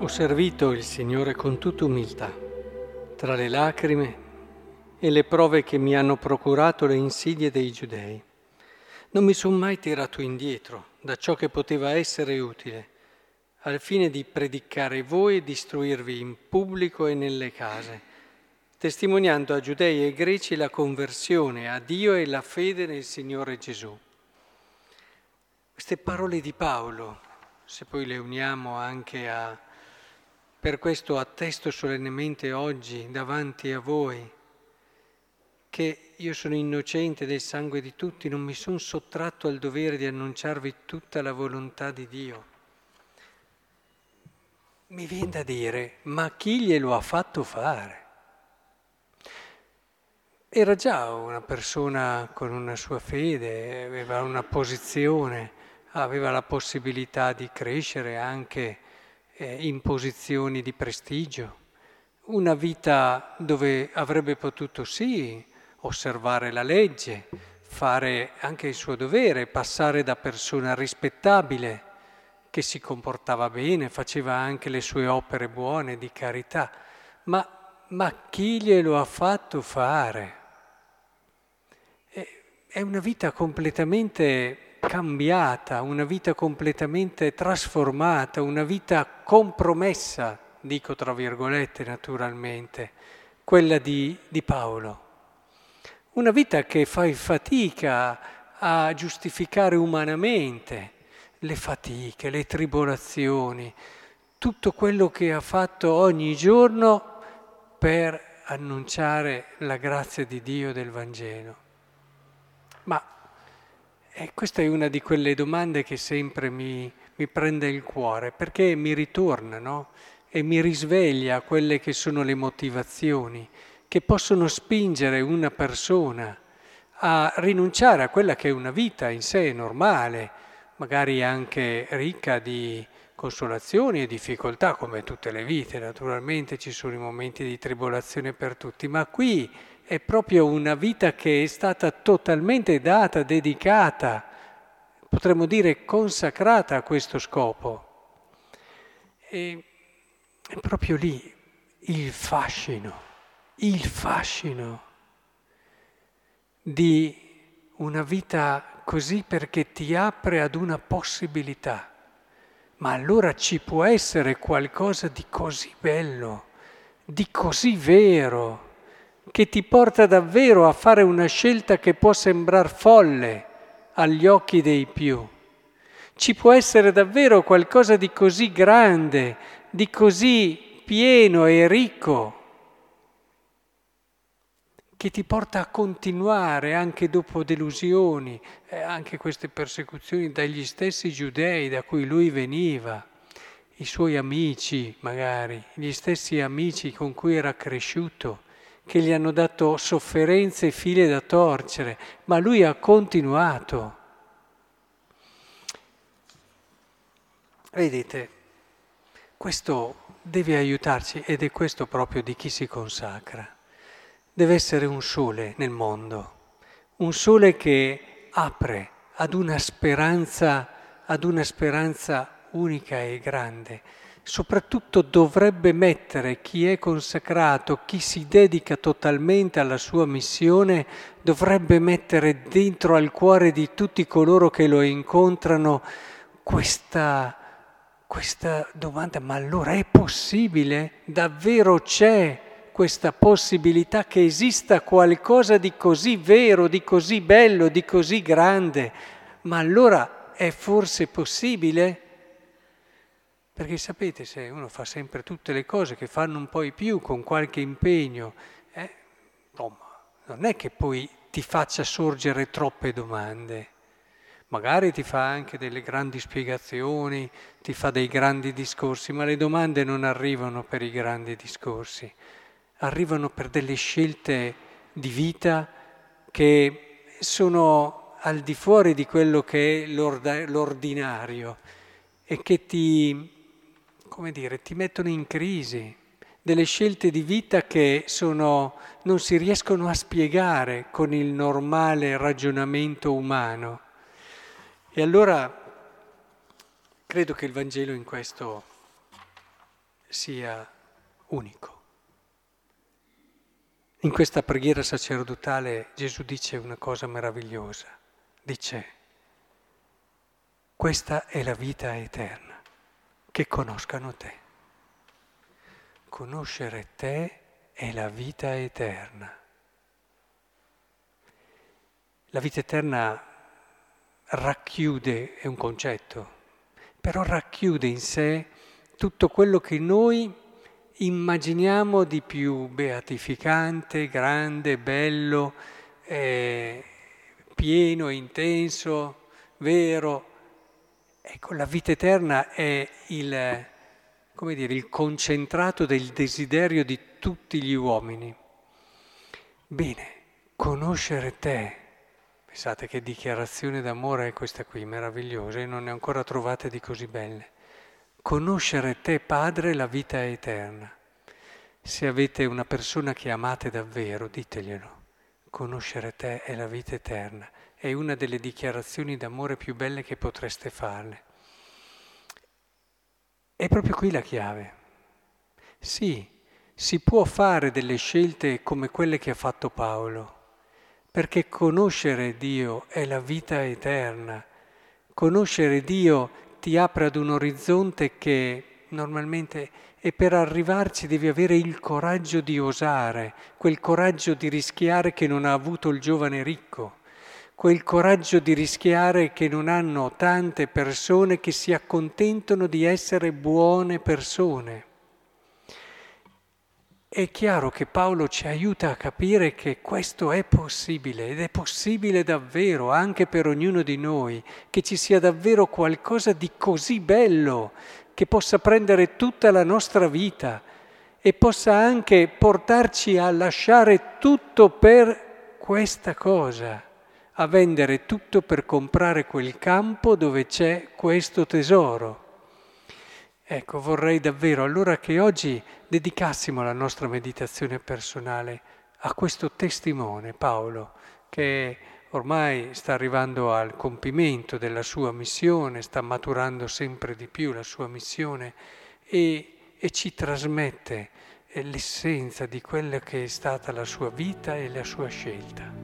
Ho servito il Signore con tutta umiltà, tra le lacrime e le prove che mi hanno procurato le insidie dei giudei. Non mi sono mai tirato indietro da ciò che poteva essere utile, al fine di predicare voi e di istruirvi in pubblico e nelle case, testimoniando a giudei e greci la conversione a Dio e la fede nel Signore Gesù. Queste parole di Paolo, se poi le uniamo anche a per questo attesto solennemente oggi davanti a voi che io sono innocente del sangue di tutti, non mi sono sottratto al dovere di annunciarvi tutta la volontà di Dio. Mi viene da dire, ma chi glielo ha fatto fare? Era già una persona con una sua fede, aveva una posizione, aveva la possibilità di crescere anche eh, in posizioni di prestigio, una vita dove avrebbe potuto sì osservare la legge, fare anche il suo dovere, passare da persona rispettabile, che si comportava bene, faceva anche le sue opere buone di carità, ma, ma chi glielo ha fatto fare? È una vita completamente cambiata, una vita completamente trasformata, una vita compromessa, dico tra virgolette naturalmente, quella di, di Paolo. Una vita che fai fatica a giustificare umanamente le fatiche, le tribolazioni, tutto quello che ha fatto ogni giorno per annunciare la grazia di Dio del Vangelo. Ma e questa è una di quelle domande che sempre mi, mi prende il cuore, perché mi ritorna, no? E mi risveglia quelle che sono le motivazioni che possono spingere una persona a rinunciare a quella che è una vita in sé normale, magari anche ricca di consolazioni e difficoltà, come tutte le vite, naturalmente ci sono i momenti di tribolazione per tutti, ma qui è proprio una vita che è stata totalmente data, dedicata, potremmo dire consacrata a questo scopo. E è proprio lì il fascino, il fascino di una vita così perché ti apre ad una possibilità. Ma allora ci può essere qualcosa di così bello, di così vero che ti porta davvero a fare una scelta che può sembrare folle agli occhi dei più. Ci può essere davvero qualcosa di così grande, di così pieno e ricco, che ti porta a continuare anche dopo delusioni, eh, anche queste persecuzioni dagli stessi giudei da cui lui veniva, i suoi amici magari, gli stessi amici con cui era cresciuto che gli hanno dato sofferenze e file da torcere, ma lui ha continuato. Vedete, questo deve aiutarci ed è questo proprio di chi si consacra. Deve essere un sole nel mondo, un sole che apre ad una speranza, ad una speranza unica e grande soprattutto dovrebbe mettere chi è consacrato, chi si dedica totalmente alla sua missione, dovrebbe mettere dentro al cuore di tutti coloro che lo incontrano questa, questa domanda, ma allora è possibile? Davvero c'è questa possibilità che esista qualcosa di così vero, di così bello, di così grande? Ma allora è forse possibile? Perché sapete, se uno fa sempre tutte le cose che fanno un po' di più con qualche impegno, eh, non è che poi ti faccia sorgere troppe domande. Magari ti fa anche delle grandi spiegazioni, ti fa dei grandi discorsi, ma le domande non arrivano per i grandi discorsi, arrivano per delle scelte di vita che sono al di fuori di quello che è l'ordinario e che ti come dire, ti mettono in crisi, delle scelte di vita che sono, non si riescono a spiegare con il normale ragionamento umano. E allora credo che il Vangelo in questo sia unico. In questa preghiera sacerdotale Gesù dice una cosa meravigliosa, dice, questa è la vita eterna, che conoscano te. Conoscere te è la vita eterna. La vita eterna racchiude, è un concetto, però racchiude in sé tutto quello che noi immaginiamo di più beatificante, grande, bello, eh, pieno, intenso, vero. Ecco, la vita eterna è il, dire, il concentrato del desiderio di tutti gli uomini. Bene, conoscere te Pensate che dichiarazione d'amore è questa qui, meravigliosa, e non ne ho ancora trovate di così belle. Conoscere te, Padre, la vita è eterna. Se avete una persona che amate davvero, diteglielo. Conoscere te è la vita eterna. È una delle dichiarazioni d'amore più belle che potreste farle. È proprio qui la chiave. Sì, si può fare delle scelte come quelle che ha fatto Paolo perché conoscere Dio è la vita eterna. Conoscere Dio ti apre ad un orizzonte che normalmente e per arrivarci devi avere il coraggio di osare, quel coraggio di rischiare che non ha avuto il giovane ricco, quel coraggio di rischiare che non hanno tante persone che si accontentano di essere buone persone. È chiaro che Paolo ci aiuta a capire che questo è possibile ed è possibile davvero anche per ognuno di noi, che ci sia davvero qualcosa di così bello che possa prendere tutta la nostra vita e possa anche portarci a lasciare tutto per questa cosa, a vendere tutto per comprare quel campo dove c'è questo tesoro. Ecco, vorrei davvero allora che oggi dedicassimo la nostra meditazione personale a questo testimone, Paolo, che ormai sta arrivando al compimento della sua missione, sta maturando sempre di più la sua missione e, e ci trasmette l'essenza di quella che è stata la sua vita e la sua scelta.